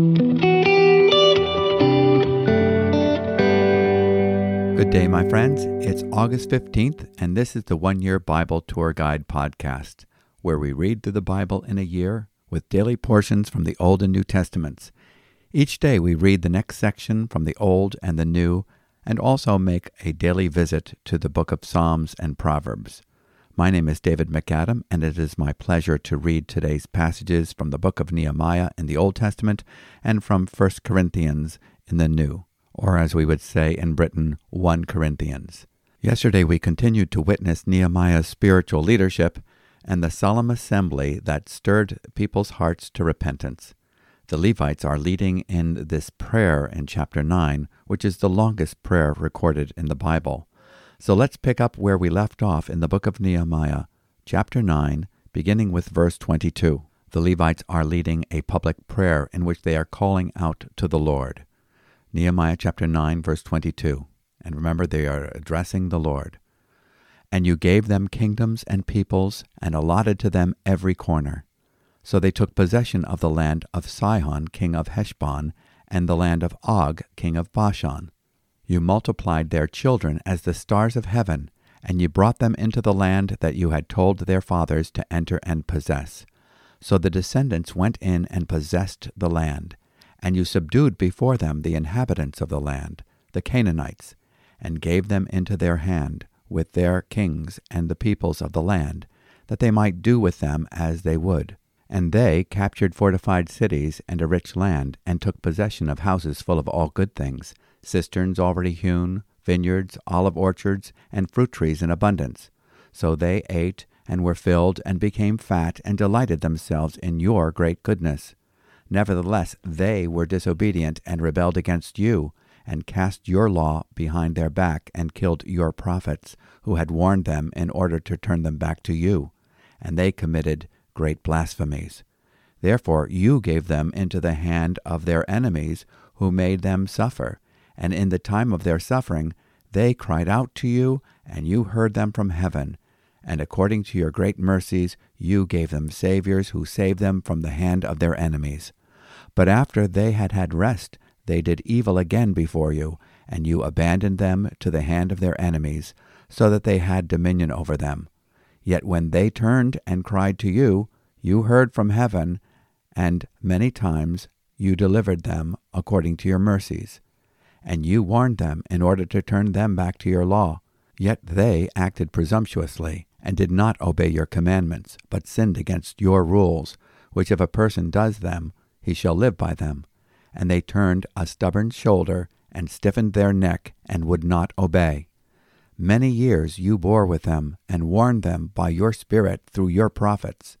Good day, my friends. It's August 15th, and this is the One Year Bible Tour Guide podcast, where we read through the Bible in a year with daily portions from the Old and New Testaments. Each day we read the next section from the Old and the New, and also make a daily visit to the book of Psalms and Proverbs. My name is David MacAdam, and it is my pleasure to read today's passages from the book of Nehemiah in the Old Testament and from 1 Corinthians in the New, or as we would say in Britain, 1 Corinthians. Yesterday we continued to witness Nehemiah's spiritual leadership and the solemn assembly that stirred people's hearts to repentance. The Levites are leading in this prayer in chapter 9, which is the longest prayer recorded in the Bible. So let's pick up where we left off in the book of Nehemiah, chapter 9, beginning with verse 22. The Levites are leading a public prayer in which they are calling out to the Lord. Nehemiah chapter 9, verse 22. And remember, they are addressing the Lord. And you gave them kingdoms and peoples, and allotted to them every corner. So they took possession of the land of Sihon, king of Heshbon, and the land of Og, king of Bashan. You multiplied their children as the stars of heaven, and you brought them into the land that you had told their fathers to enter and possess. So the descendants went in and possessed the land, and you subdued before them the inhabitants of the land, the Canaanites, and gave them into their hand, with their kings and the peoples of the land, that they might do with them as they would. And they captured fortified cities and a rich land, and took possession of houses full of all good things, cisterns already hewn, vineyards, olive orchards, and fruit trees in abundance. So they ate, and were filled, and became fat, and delighted themselves in your great goodness. Nevertheless, they were disobedient, and rebelled against you, and cast your law behind their back, and killed your prophets, who had warned them in order to turn them back to you. And they committed great blasphemies. Therefore you gave them into the hand of their enemies, who made them suffer. And in the time of their suffering they cried out to you, and you heard them from heaven. And according to your great mercies you gave them Saviours who saved them from the hand of their enemies. But after they had had rest, they did evil again before you, and you abandoned them to the hand of their enemies, so that they had dominion over them. Yet when they turned and cried to you, you heard from heaven, and many times you delivered them according to your mercies. And you warned them in order to turn them back to your law. Yet they acted presumptuously, and did not obey your commandments, but sinned against your rules, which if a person does them, he shall live by them and they turned a stubborn shoulder and stiffened their neck and would not obey. Many years you bore with them and warned them by your Spirit through your prophets,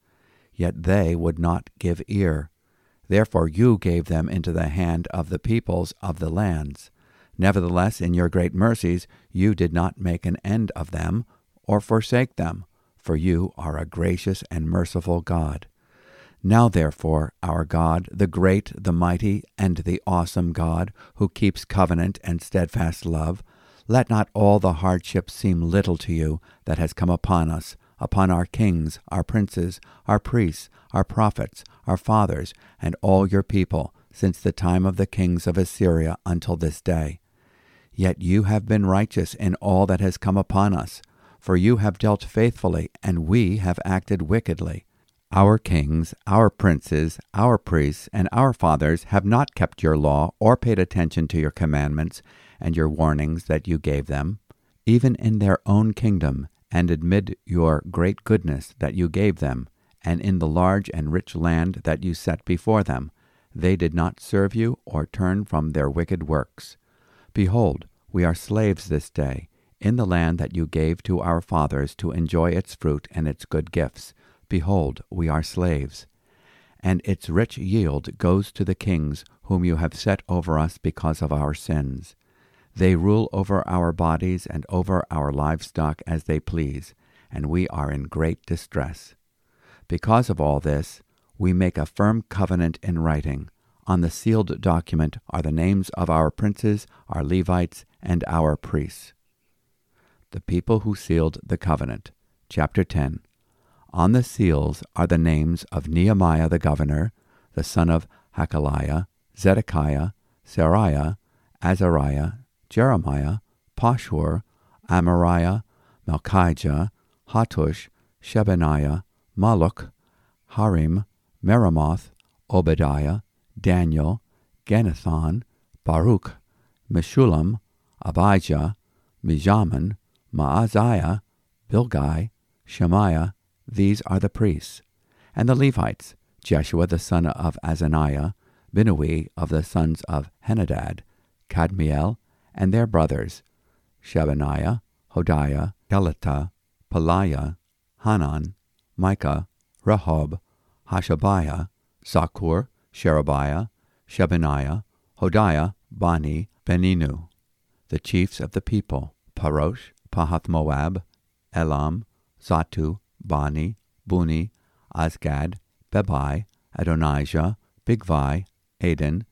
yet they would not give ear. Therefore you gave them into the hand of the peoples of the lands. Nevertheless, in your great mercies, you did not make an end of them or forsake them, for you are a gracious and merciful God. Now, therefore, our God, the great, the mighty, and the awesome God, who keeps covenant and steadfast love, let not all the hardship seem little to you that has come upon us, upon our kings, our princes, our priests, our prophets, our fathers, and all your people, since the time of the kings of Assyria until this day. Yet you have been righteous in all that has come upon us, for you have dealt faithfully, and we have acted wickedly. Our kings, our princes, our priests, and our fathers have not kept your law or paid attention to your commandments and your warnings that you gave them, even in their own kingdom, and amid your great goodness that you gave them, and in the large and rich land that you set before them. They did not serve you or turn from their wicked works. Behold, we are slaves this day, in the land that you gave to our fathers to enjoy its fruit and its good gifts Behold, we are slaves. And its rich yield goes to the kings whom you have set over us because of our sins. They rule over our bodies and over our livestock as they please, and we are in great distress. Because of all this, we make a firm covenant in writing. On the sealed document are the names of our princes, our Levites, and our priests. The people who sealed the covenant. Chapter 10 on the seals are the names of Nehemiah the governor, the son of Hacaliah, Zedekiah, Seraiah, Azariah, Jeremiah, Pashhur, Amariah, Malchijah, Hattush, Shebaniah, Malluch, Harim, Meremoth, Obadiah, Daniel, Ginnethon, Baruch, Meshullam, Abijah, Mijamin, Maaziah, Bilgai, Shemaiah, these are the priests. And the Levites, Jeshua the son of Azaniah, Binnui of the sons of Henadad, Kadmiel, and their brothers, Shebaniah, Hodiah, Kelita, Pelaiah, Hanan, Micah, Rehob, Hashabiah, Zaccur, Sherebiah, Shebaniah, Hodiah, Bani, Beninu, the chiefs of the people, Parosh, Pahath Moab, Elam, Zattu, Bani, Buni, Azgad, Bebai, Adonijah, Bigvai, Adin,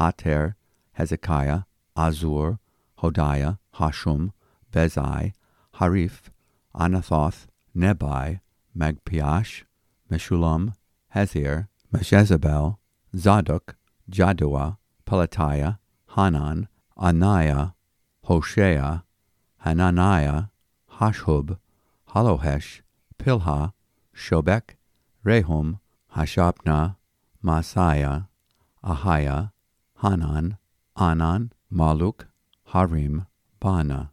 Ater, Hezekiah, Azzur, Hodiah, Hashum, Bezai, Hariph, Anathoth, Nebai, Magpiash, Meshullam, Hezir, Meshezabel, Zadok, Jaddua, Pelatiah, Hanan, Anaiah, Hoshea, Hananiah, Hasshub, Hallohesh, Pilha, Shobek, Rehum, Hashabnah, Maaseiah, Ahiah, Hanan, Anan, Malluch, Harim, Baanah.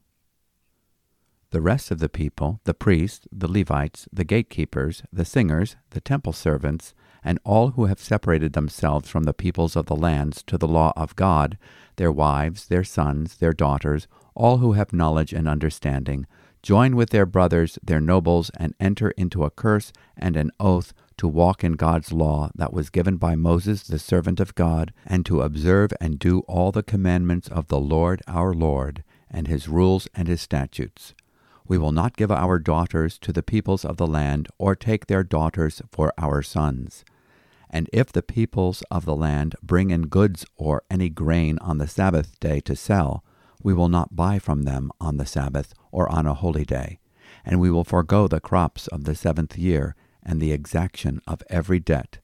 The rest of the people, the priests, the Levites, the gatekeepers, the singers, the temple servants, and all who have separated themselves from the peoples of the lands to the law of God, their wives, their sons, their daughters, all who have knowledge and understanding, join with their brothers, their nobles, and enter into a curse and an oath to walk in God's law that was given by Moses, the servant of God, and to observe and do all the commandments of the Lord our Lord, and his rules and his statutes. We will not give our daughters to the peoples of the land, or take their daughters for our sons. And if the peoples of the land bring in goods or any grain on the Sabbath day to sell, we will not buy from them on the Sabbath or on a holy day, and we will forego the crops of the seventh year and the exaction of every debt.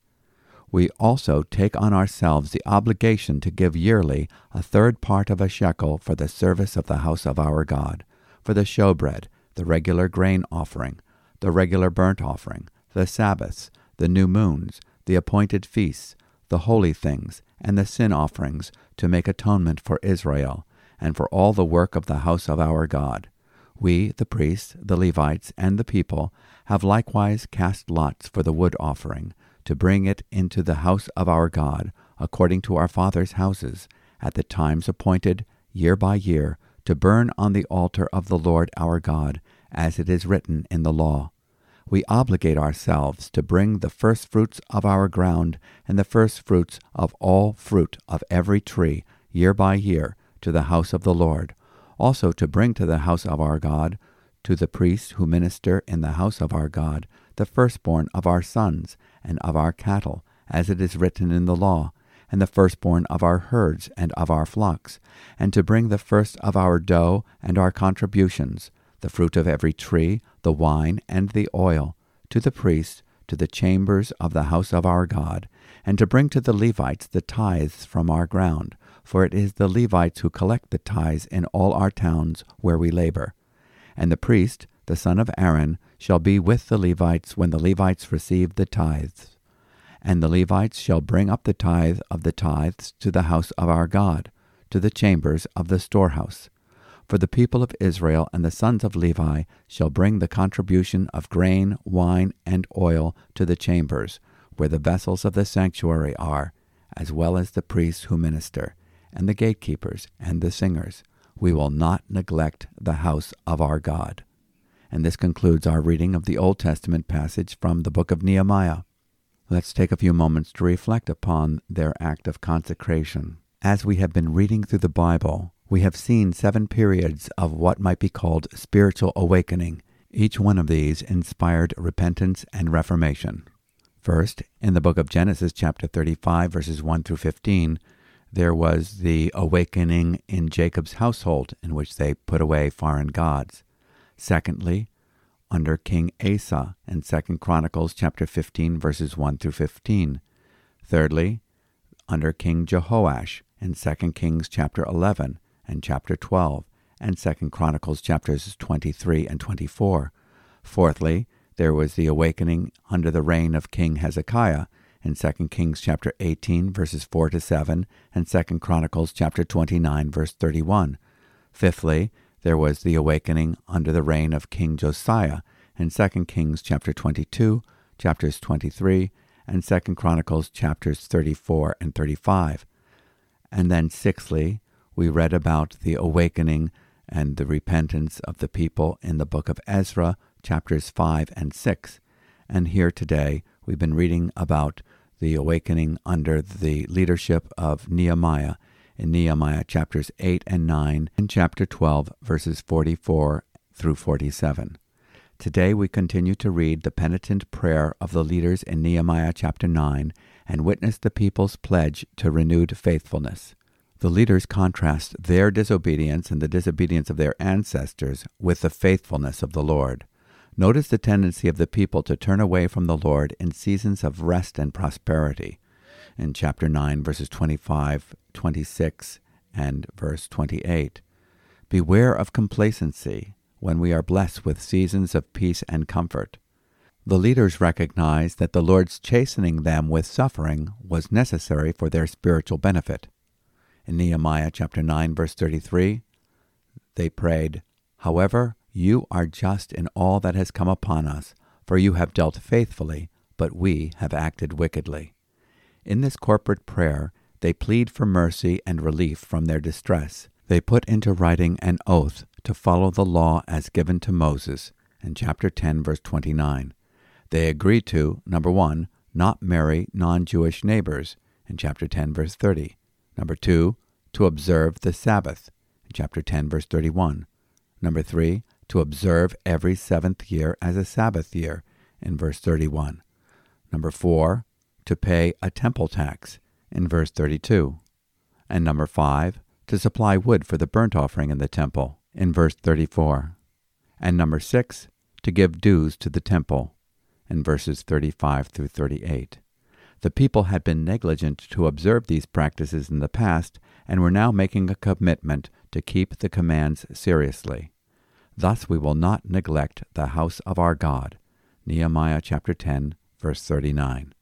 We also take on ourselves the obligation to give yearly a third part of a shekel for the service of the house of our God, for the showbread, the regular grain offering, the regular burnt offering, the Sabbaths, the new moons, the appointed feasts, the holy things, and the sin offerings, to make atonement for Israel, and for all the work of the house of our God. We, the priests, the Levites, and the people, have likewise cast lots for the wood offering, to bring it into the house of our God, according to our fathers' houses, at the times appointed, year by year, to burn on the altar of the Lord our God, as it is written in the law. We obligate ourselves to bring the first fruits of our ground and the first fruits of all fruit of every tree, year by year, to the house of the Lord, also to bring to the house of our God, to the priests who minister in the house of our God, the firstborn of our sons and of our cattle, as it is written in the law, and the firstborn of our herds and of our flocks, and to bring the first of our dough and our contributions, the fruit of every tree, the wine and the oil, to the priests, to the chambers of the house of our God, and to bring to the Levites the tithes from our ground, for it is the Levites who collect the tithes in all our towns where we labor. And the priest, the son of Aaron, shall be with the Levites when the Levites receive the tithes. And the Levites shall bring up the tithe of the tithes to the house of our God, to the chambers of the storehouse. For the people of Israel and the sons of Levi shall bring the contribution of grain, wine, and oil to the chambers, where the vessels of the sanctuary are, as well as the priests who minister, and the gatekeepers, and the singers. We will not neglect the house of our God. And this concludes our reading of the Old Testament passage from the book of Nehemiah. Let's take a few moments to reflect upon their act of consecration. As we have been reading through the Bible, we have seen seven periods of what might be called spiritual awakening. Each one of these inspired repentance and reformation. First, in the book of Genesis, chapter 35, verses 1 through 15, there was the awakening in Jacob's household, in which they put away foreign gods. Secondly, under King Asa in 2 Chronicles chapter 15 verses 1 through 15. Thirdly, under King Jehoash in 2 Kings chapter 11 and chapter 12 and 2 Chronicles chapters 23 and 24. Fourthly, there was the awakening under the reign of King Hezekiah in 2 Kings chapter 18 verses 4 to 7 and 2 Chronicles chapter 29 verse 31. Fifthly, there was the awakening under the reign of King Josiah in 2 Kings chapter 22, chapters 23, and 2 Chronicles chapters 34 and 35. And then sixthly, we read about the awakening and the repentance of the people in the book of Ezra, chapters 5 and 6. And here today, we've been reading about the awakening under the leadership of Nehemiah in Nehemiah chapters 8 and 9 and chapter 12, verses 44 through 47. Today we continue to read the penitent prayer of the leaders in Nehemiah chapter 9 and witness the people's pledge to renewed faithfulness. The leaders contrast their disobedience and the disobedience of their ancestors with the faithfulness of the Lord. Notice the tendency of the people to turn away from the Lord in seasons of rest and prosperity. In chapter 9, verses 25, 26, and verse 28. Beware of complacency when we are blessed with seasons of peace and comfort. The leaders recognized that the Lord's chastening them with suffering was necessary for their spiritual benefit. In Nehemiah chapter 9 verse 33, they prayed, "However, you are just in all that has come upon us, for you have dealt faithfully, but we have acted wickedly." In this corporate prayer, they plead for mercy and relief from their distress. They put into writing an oath to follow the law as given to Moses in chapter 10, verse 29. They agree to, number one, not marry non Jewish neighbors in chapter 10, verse 30. Number two, to observe the Sabbath in chapter 10, verse 31. Number three, to observe every seventh year as a Sabbath year in verse 31. Number 4, to pay a temple tax in verse 32. And number 5, to supply wood for the burnt offering in the temple in verse 34. And number 6, to give dues to the temple in verses 35 through 38. The people had been negligent to observe these practices in the past and were now making a commitment to keep the commands seriously. Thus we will not neglect the house of our God. Nehemiah chapter 10, verse 39.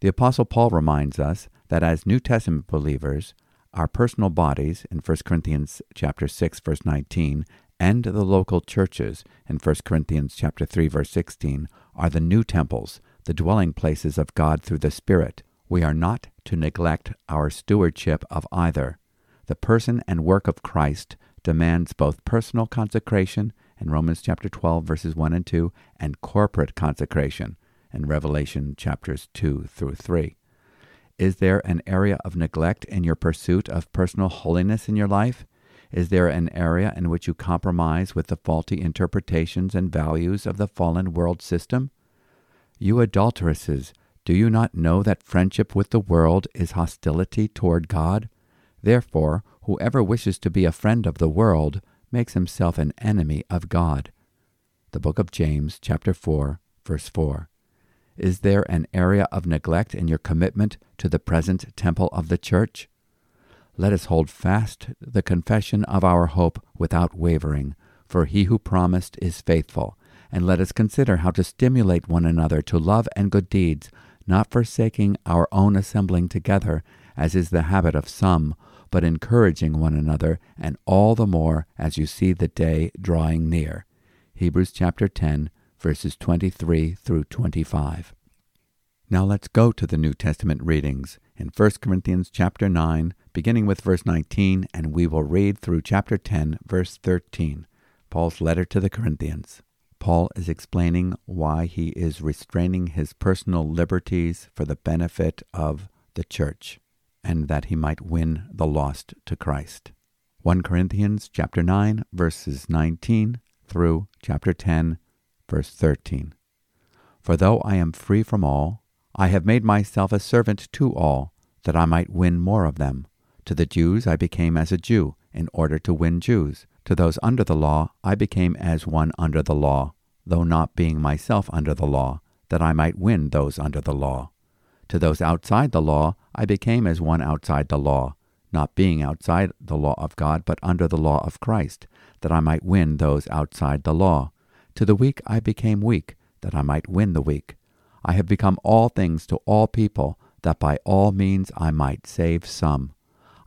The apostle Paul reminds us that as New Testament believers, our personal bodies in 1 Corinthians chapter 6 verse 19 and the local churches in 1 Corinthians chapter 3 verse 16 are the new temples, the dwelling places of God through the Spirit. We are not to neglect our stewardship of either. The person and work of Christ demands both personal consecration in Romans chapter 12 verses 1 and 2 and corporate consecration in Revelation chapters 2 through 3. Is there an area of neglect in your pursuit of personal holiness in your life? Is there an area in which you compromise with the faulty interpretations and values of the fallen world system? You adulteresses, do you not know that friendship with the world is hostility toward God? Therefore, Whoever wishes to be a friend of the world makes himself an enemy of God. The book of James, chapter 4, verse 4. Is there an area of neglect in your commitment to the present temple of the church? Let us hold fast the confession of our hope without wavering, for he who promised is faithful. And let us consider how to stimulate one another to love and good deeds, not forsaking our own assembling together, as is the habit of some but encouraging one another, and all the more as you see the day drawing near. Hebrews chapter 10, verses 23 through 25. Now let's go to the New Testament readings in 1 Corinthians chapter 9, beginning with verse 19, and we will read through chapter 10, verse 13, Paul's letter to the Corinthians. Paul is explaining why he is restraining his personal liberties for the benefit of the church and that he might win the lost to Christ. 1 Corinthians chapter 9 verses 19 through chapter 10 verse 13. For though I am free from all, I have made myself a servant to all, that I might win more of them. To the Jews I became as a Jew, in order to win Jews. To those under the law I became as one under the law, though not being myself under the law, that I might win those under the law. To those outside the law, I became as one outside the law, not being outside the law of God, but under the law of Christ, that I might win those outside the law. To the weak I became weak, that I might win the weak. I have become all things to all people, that by all means I might save some.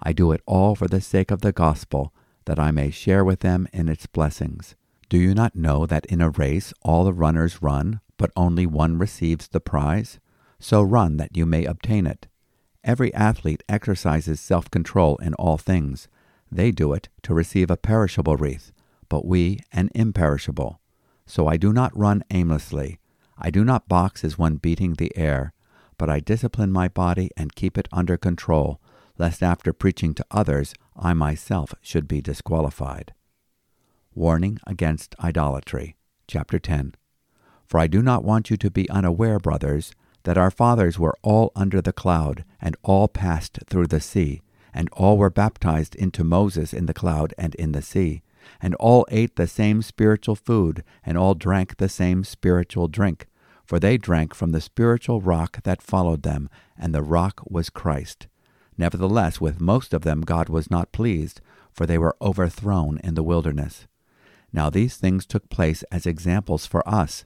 I do it all for the sake of the gospel, that I may share with them in its blessings. Do you not know that in a race all the runners run, but only one receives the prize? So run that you may obtain it. Every athlete exercises self control in all things. They do it to receive a perishable wreath, but we an imperishable. So I do not run aimlessly. I do not box as one beating the air, but I discipline my body and keep it under control, lest after preaching to others I myself should be disqualified. Warning against idolatry. Chapter 10. For I do not want you to be unaware, brothers, that our fathers were all under the cloud, and all passed through the sea, and all were baptized into Moses in the cloud and in the sea, and all ate the same spiritual food, and all drank the same spiritual drink, for they drank from the spiritual rock that followed them, and the rock was Christ. Nevertheless, with most of them God was not pleased, for they were overthrown in the wilderness. Now these things took place as examples for us,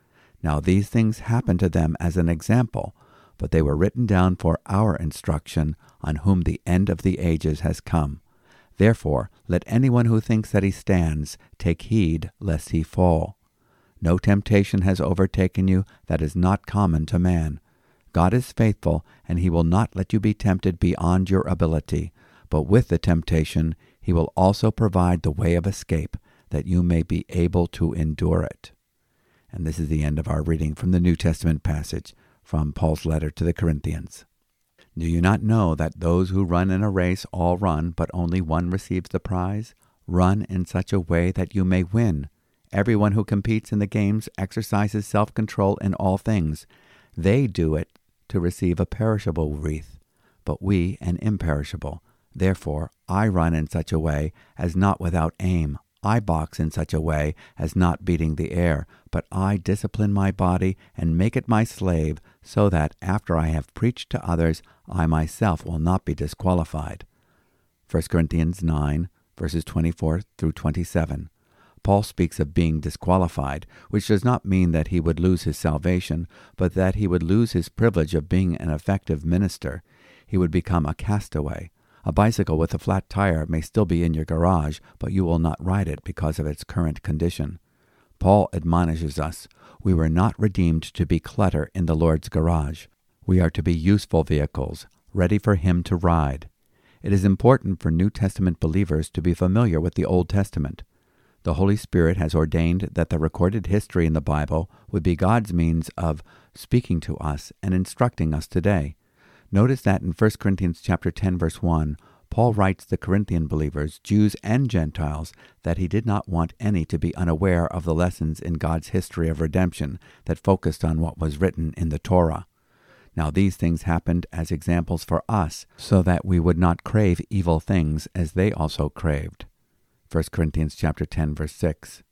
Now these things happened to them as an example, but they were written down for our instruction, on whom the end of the ages has come. Therefore, let anyone who thinks that he stands take heed lest he fall. No temptation has overtaken you that is not common to man. God is faithful, and he will not let you be tempted beyond your ability, but with the temptation he will also provide the way of escape, that you may be able to endure it. And this is the end of our reading from the New Testament passage from Paul's letter to the Corinthians. Do you not know that those who run in a race all run, but only one receives the prize? Run in such a way that you may win. Everyone who competes in the games exercises self control in all things. They do it to receive a perishable wreath, but we an imperishable. Therefore, I run in such a way as not without aim. I box in such a way as not beating the air, but I discipline my body and make it my slave, so that after I have preached to others, I myself will not be disqualified. 1 Corinthians 9, verses 24 through 27. Paul speaks of being disqualified, which does not mean that he would lose his salvation, but that he would lose his privilege of being an effective minister. He would become a castaway. A bicycle with a flat tire may still be in your garage, but you will not ride it because of its current condition. Paul admonishes us we were not redeemed to be clutter in the Lord's garage. We are to be useful vehicles, ready for Him to ride. It is important for New Testament believers to be familiar with the Old Testament. The Holy Spirit has ordained that the recorded history in the Bible would be God's means of speaking to us and instructing us today. Notice that in 1 Corinthians chapter 10 verse 1, Paul writes the Corinthian believers, Jews and Gentiles, that he did not want any to be unaware of the lessons in God's history of redemption that focused on what was written in the Torah. Now these things happened as examples for us, so that we would not crave evil things as they also craved. 1 Corinthians chapter 10 verse 6.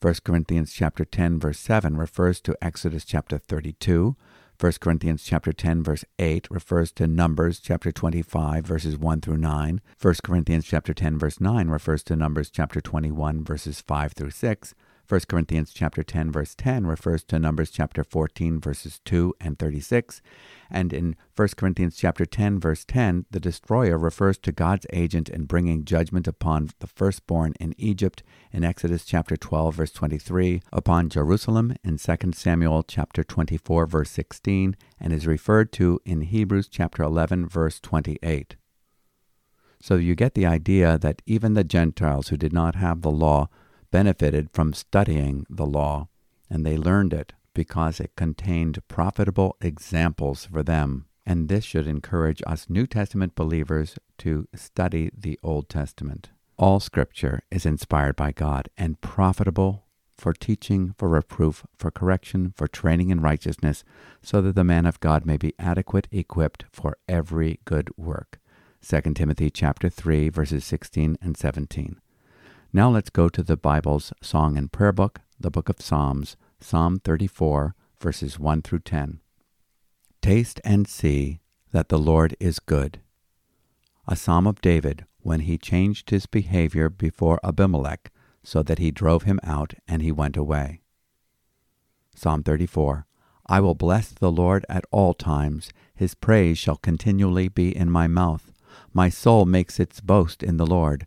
1 Corinthians chapter 10 verse 7 refers to Exodus chapter 32, 1 Corinthians chapter 10 verse 8 refers to Numbers chapter 25 verses 1 through 9. 1 Corinthians chapter 10 verse 9 refers to Numbers chapter 21 verses 5 through 6. 1 Corinthians chapter 10 verse 10 refers to Numbers chapter 14 verses 2 and 36, and in 1 Corinthians chapter 10 verse 10, the destroyer refers to God's agent in bringing judgment upon the firstborn in Egypt in Exodus chapter 12 verse 23, upon Jerusalem in 2 Samuel chapter 24 verse 16, and is referred to in Hebrews chapter 11 verse 28. So you get the idea that even the Gentiles who did not have the law benefited from studying the law, and they learned it because it contained profitable examples for them. and this should encourage us New Testament believers to study the Old Testament. All Scripture is inspired by God and profitable for teaching, for reproof, for correction, for training in righteousness, so that the man of God may be adequate, equipped for every good work. 2 Timothy chapter 3 verses 16 and 17. Now let's go to the Bible's song and prayer book, the book of Psalms, Psalm 34 verses 1 through 10. Taste and see that the Lord is good. A psalm of David when he changed his behavior before Abimelech so that he drove him out and he went away. Psalm 34 I will bless the Lord at all times. His praise shall continually be in my mouth. My soul makes its boast in the Lord.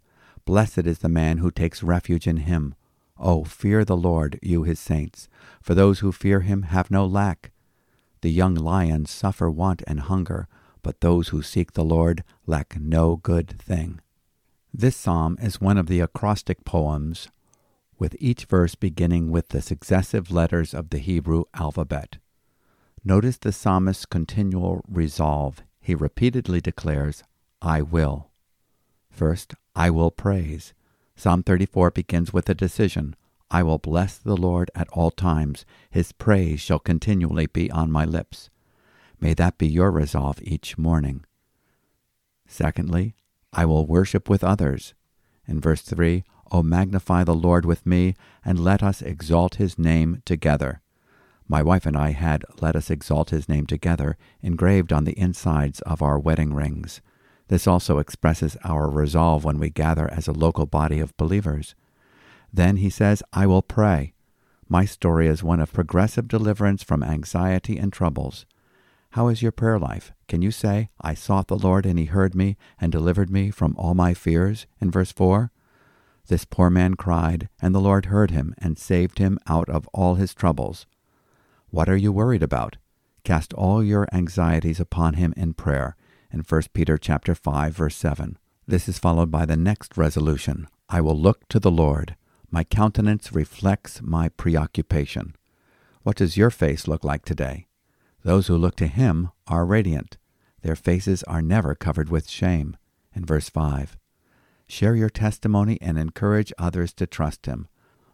Blessed is the man who takes refuge in him. O fear the Lord, you his saints, for those who fear him have no lack. The young lions suffer want and hunger, but those who seek the Lord lack no good thing. This psalm is one of the acrostic poems, with each verse beginning with the successive letters of the Hebrew alphabet. Notice the psalmist's continual resolve. He repeatedly declares, I will. First, I will praise. Psalm 34 begins with a decision I will bless the Lord at all times. His praise shall continually be on my lips. May that be your resolve each morning. Secondly, I will worship with others. In verse 3, O magnify the Lord with me, and let us exalt his name together. My wife and I had Let Us Exalt His Name Together engraved on the insides of our wedding rings. This also expresses our resolve when we gather as a local body of believers. Then he says, I will pray. My story is one of progressive deliverance from anxiety and troubles. How is your prayer life? Can you say, I sought the Lord and he heard me and delivered me from all my fears? In verse 4, this poor man cried, and the Lord heard him and saved him out of all his troubles. What are you worried about? Cast all your anxieties upon him in prayer. In 1 Peter chapter 5 verse 7. This is followed by the next resolution. I will look to the Lord. My countenance reflects my preoccupation. What does your face look like today? Those who look to him are radiant. Their faces are never covered with shame. In verse 5, share your testimony and encourage others to trust him.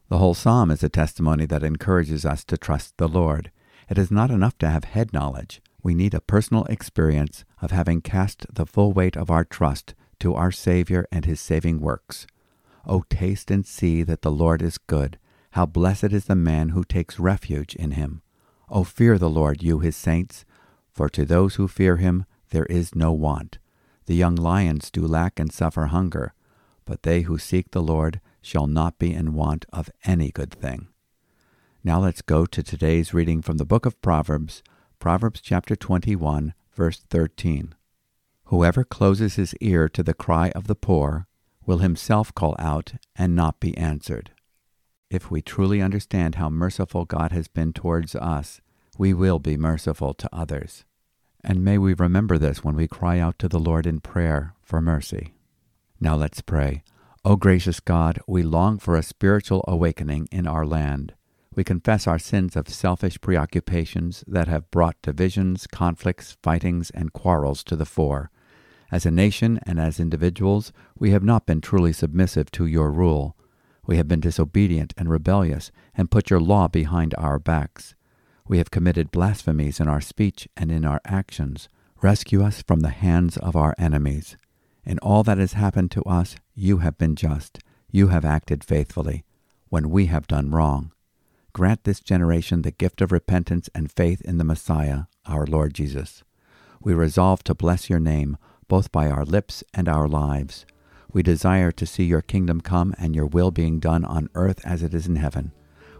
The whole psalm is a testimony that encourages us to trust the Lord. It is not enough to have head knowledge. We need a personal experience of having cast the full weight of our trust to our Savior and his saving works. O taste and see that the Lord is good. How blessed is the man who takes refuge in him. O fear the Lord, you his saints, for to those who fear him there is no want. The young lions do lack and suffer hunger, but they who seek the Lord shall not be in want of any good thing. Now let's go to today's reading from the book of Proverbs, Proverbs chapter 21, verse 13. Whoever closes his ear to the cry of the poor will himself call out and not be answered. If we truly understand how merciful God has been towards us, we will be merciful to others. And may we remember this when we cry out to the Lord in prayer for mercy. Now let's pray. O gracious God, we long for a spiritual awakening in our land. We confess our sins of selfish preoccupations that have brought divisions, conflicts, fightings, and quarrels to the fore. As a nation and as individuals, we have not been truly submissive to your rule. We have been disobedient and rebellious, and put your law behind our backs. We have committed blasphemies in our speech and in our actions. Rescue us from the hands of our enemies. In all that has happened to us, you have been just. You have acted faithfully, when we have done wrong. Grant this generation the gift of repentance and faith in the Messiah, our Lord Jesus. We resolve to bless your name, both by our lips and our lives. We desire to see your kingdom come and your will being done on earth as it is in heaven.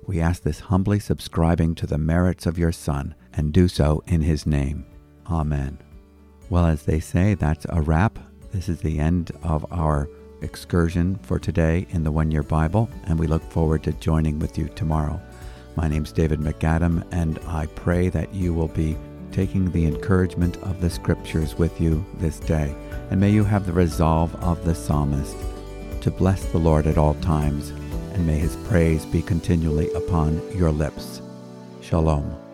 We ask this humbly subscribing to the merits of your Son, and do so in his name. Amen. Well, as they say, that's a wrap. This is the end of our excursion for today in the One Year Bible, and we look forward to joining with you tomorrow. My name's David MacAdam, and I pray that you will be taking the encouragement of the scriptures with you this day, and may you have the resolve of the psalmist to bless the Lord at all times, and may his praise be continually upon your lips. Shalom.